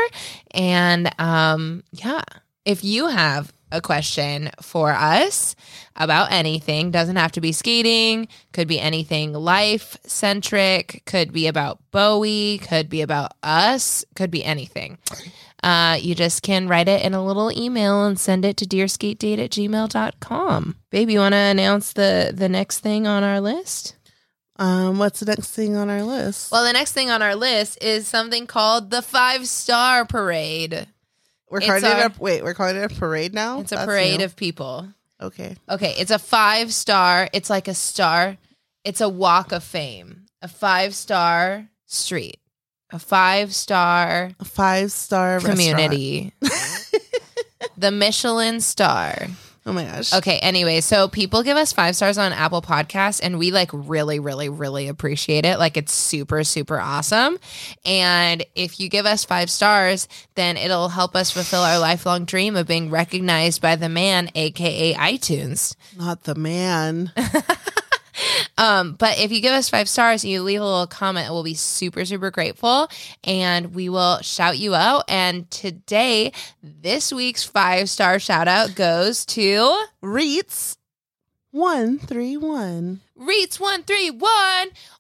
And um yeah, if you have a question for us about anything, doesn't have to be skating, could be anything life centric, could be about Bowie, could be about us, could be anything. Uh, you just can write it in a little email and send it to dearskatedate at gmail.com. Babe, you want to announce the, the next thing on our list? Um, what's the next thing on our list? Well, the next thing on our list is something called the Five Star Parade. we're it's calling it our- a wait. We're calling it a parade now. It's a That's parade new. of people. okay. Okay, it's a five star. It's like a star. It's a walk of fame. A five star street. A five star A five star community. the Michelin star. Oh my gosh. Okay, anyway, so people give us five stars on Apple Podcasts, and we like really, really, really appreciate it. Like, it's super, super awesome. And if you give us five stars, then it'll help us fulfill our lifelong dream of being recognized by the man, aka iTunes. Not the man. Um, but if you give us five stars and you leave a little comment, we'll be super, super grateful and we will shout you out. And today, this week's five star shout out goes to Reets one three one. Reets one three one.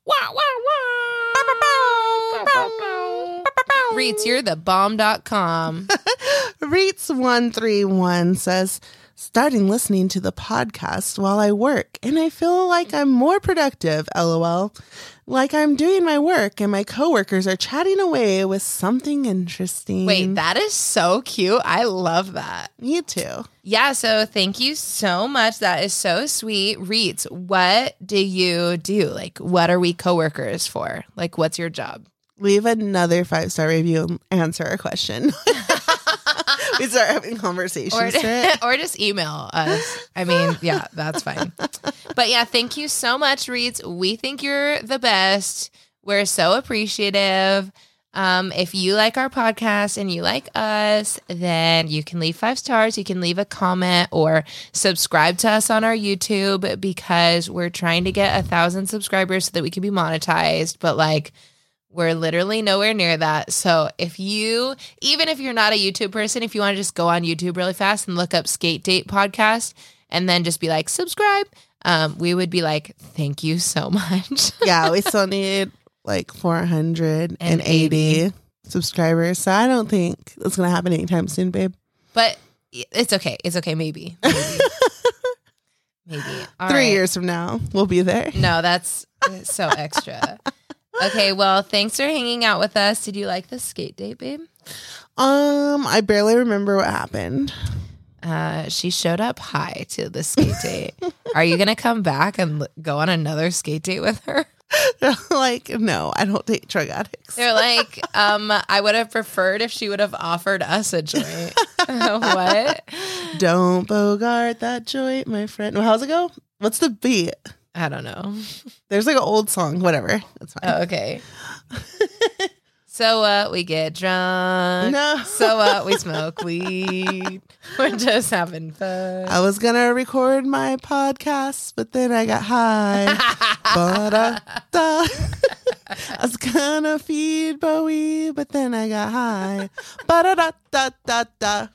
Wah, wah, wah. Reets, you're the bomb.com. Reets one three one says, starting listening to the podcast while I work, and I feel like I'm more productive. LOL. Like I'm doing my work, and my coworkers are chatting away with something interesting. Wait, that is so cute. I love that. me too. Yeah, so thank you so much. That is so sweet. Reets, what do you do? Like, what are we coworkers for? Like, what's your job? Leave another five star review and answer a question. we start having conversations. Or, or just email us. I mean, yeah, that's fine. But yeah, thank you so much, Reeds. We think you're the best. We're so appreciative. Um, if you like our podcast and you like us, then you can leave five stars. You can leave a comment or subscribe to us on our YouTube because we're trying to get a thousand subscribers so that we can be monetized. But like, we're literally nowhere near that. So if you, even if you're not a YouTube person, if you want to just go on YouTube really fast and look up Skate Date Podcast and then just be like, subscribe, um, we would be like, thank you so much. yeah, we still need like 480 And subscribers. So I don't think it's going to happen anytime soon, babe. but it's okay. It's okay. Maybe. Maybe. maybe. Three right. years from now, we'll be there. No, that's so extra. Okay, well, thanks for hanging out with us. Did you like the skate date, babe? Um, I barely remember what happened. Uh, she showed up high to the skate date. Are you gonna come back and l- go on another skate date with her? like, no, I don't date drug addicts. They're like, um, I would have preferred if she would have offered us a joint. what? Don't bogart that joint, my friend. Well, how's it go? What's the beat? I don't know. There's like an old song, whatever. That's fine. Oh, okay. so uh, we get drunk. No. So uh, we smoke weed. We're just having fun. I was gonna record my podcast, but then I got high. Ba-da-da. I was gonna feed Bowie, but then I got high. Ba-da-da-da-da-da.